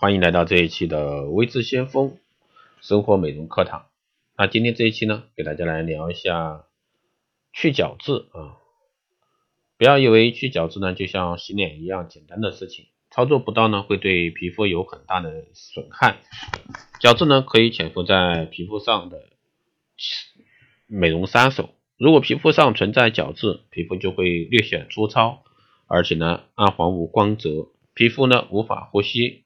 欢迎来到这一期的微智先锋生活美容课堂。那今天这一期呢，给大家来聊一下去角质啊。不要以为去角质呢就像洗脸一样简单的事情，操作不当呢会对皮肤有很大的损害。角质呢可以潜伏在皮肤上的美容杀手。如果皮肤上存在角质，皮肤就会略显粗糙，而且呢暗黄无光泽，皮肤呢无法呼吸。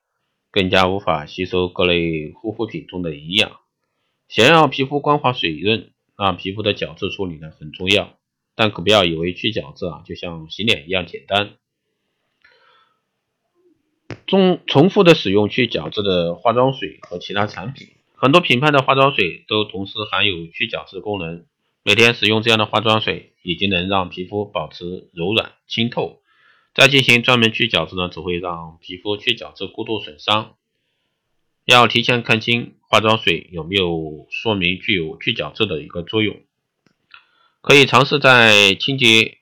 更加无法吸收各类护肤品中的营养。想要皮肤光滑水润，那皮肤的角质处理呢很重要。但可不要以为去角质啊就像洗脸一样简单。重重复的使用去角质的化妆水和其他产品，很多品牌的化妆水都同时含有去角质功能。每天使用这样的化妆水，已经能让皮肤保持柔软清透。再进行专门去角质呢，只会让皮肤去角质过度损伤。要提前看清化妆水有没有说明具有去角质的一个作用。可以尝试在清洁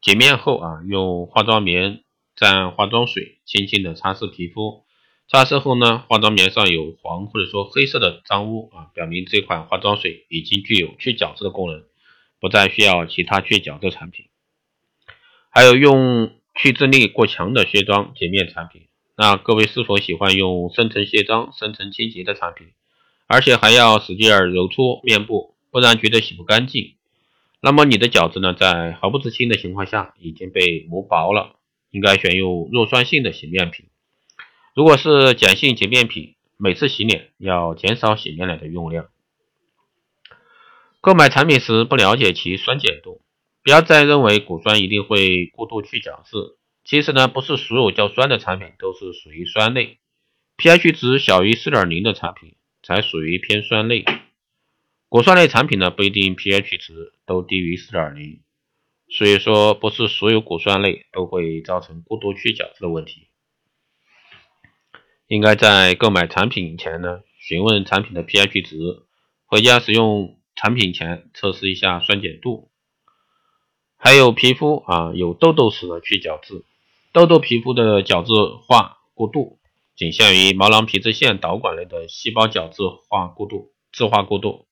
洁面后啊，用化妆棉蘸化妆水，轻轻的擦拭皮肤。擦拭后呢，化妆棉上有黄或者说黑色的脏污啊，表明这款化妆水已经具有去角质的功能，不再需要其他去角质产品。还有用。去渍力过强的卸妆洁面产品，那各位是否喜欢用深层卸妆、深层清洁的产品，而且还要使劲揉搓面部，不然觉得洗不干净？那么你的角质呢，在毫不知情的情况下已经被磨薄了，应该选用弱酸性的洗面品。如果是碱性洁面品，每次洗脸要减少洗面奶的用量。购买产品时不了解其酸碱度。不要再认为果酸一定会过度去角质，其实呢，不是所有较酸的产品都是属于酸类，pH 值小于四点零的产品才属于偏酸类。果酸类产品呢，不一定 pH 值都低于四点零，所以说不是所有果酸类都会造成过度去角质的问题。应该在购买产品前呢，询问产品的 pH 值，回家使用产品前测试一下酸碱度。还有皮肤啊有痘痘时的去角质，痘痘皮肤的角质化过度，仅限于毛囊皮脂腺导管内的细胞角质化过度、质化过度，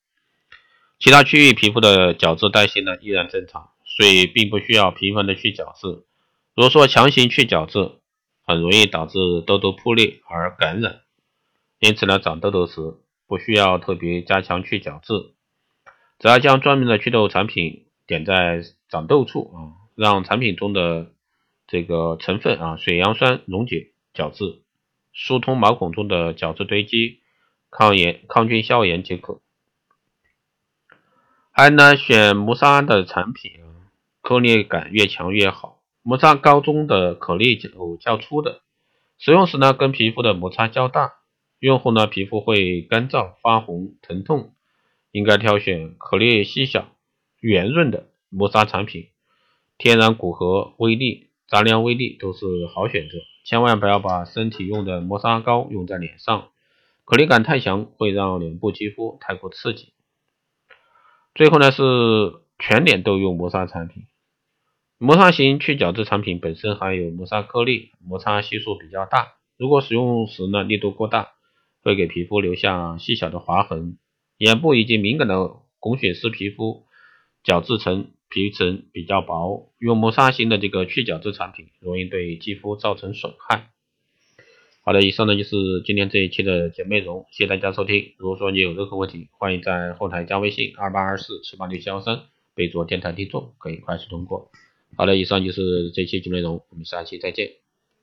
其他区域皮肤的角质代谢呢依然正常，所以并不需要频繁的去角质。如果说强行去角质，很容易导致痘痘破裂而感染。因此呢，长痘痘时不需要特别加强去角质，只要将专门的祛痘产品点在。长痘处啊，让产品中的这个成分啊，水杨酸溶解角质，疏通毛孔中的角质堆积，抗炎、抗菌、消炎即可。还呢，选磨砂的产品啊，颗粒感越强越好。磨砂膏中的颗粒较较粗的，使用时呢，跟皮肤的摩擦较大，用后呢，皮肤会干燥、发红、疼痛，应该挑选颗粒细小、圆润的。磨砂产品，天然古河、威力、杂粮微粒都是好选择。千万不要把身体用的磨砂膏用在脸上，颗粒感太强会让脸部肌肤太过刺激。最后呢是全脸都用磨砂产品，磨砂型去角质产品本身含有磨砂颗粒，摩擦系数比较大，如果使用时呢力度过大，会给皮肤留下细小的划痕。眼部以及敏感的红血丝皮肤，角质层。皮层比较薄，用磨砂型的这个去角质产品，容易对肌肤造成损害。好的，以上呢就是今天这一期的节目内容，谢谢大家收听。如果说你有任何问题，欢迎在后台加微信二八二四七八六七幺三，备注电台听众，可以快速通过。好的，以上就是这期节目内容，我们下期再见。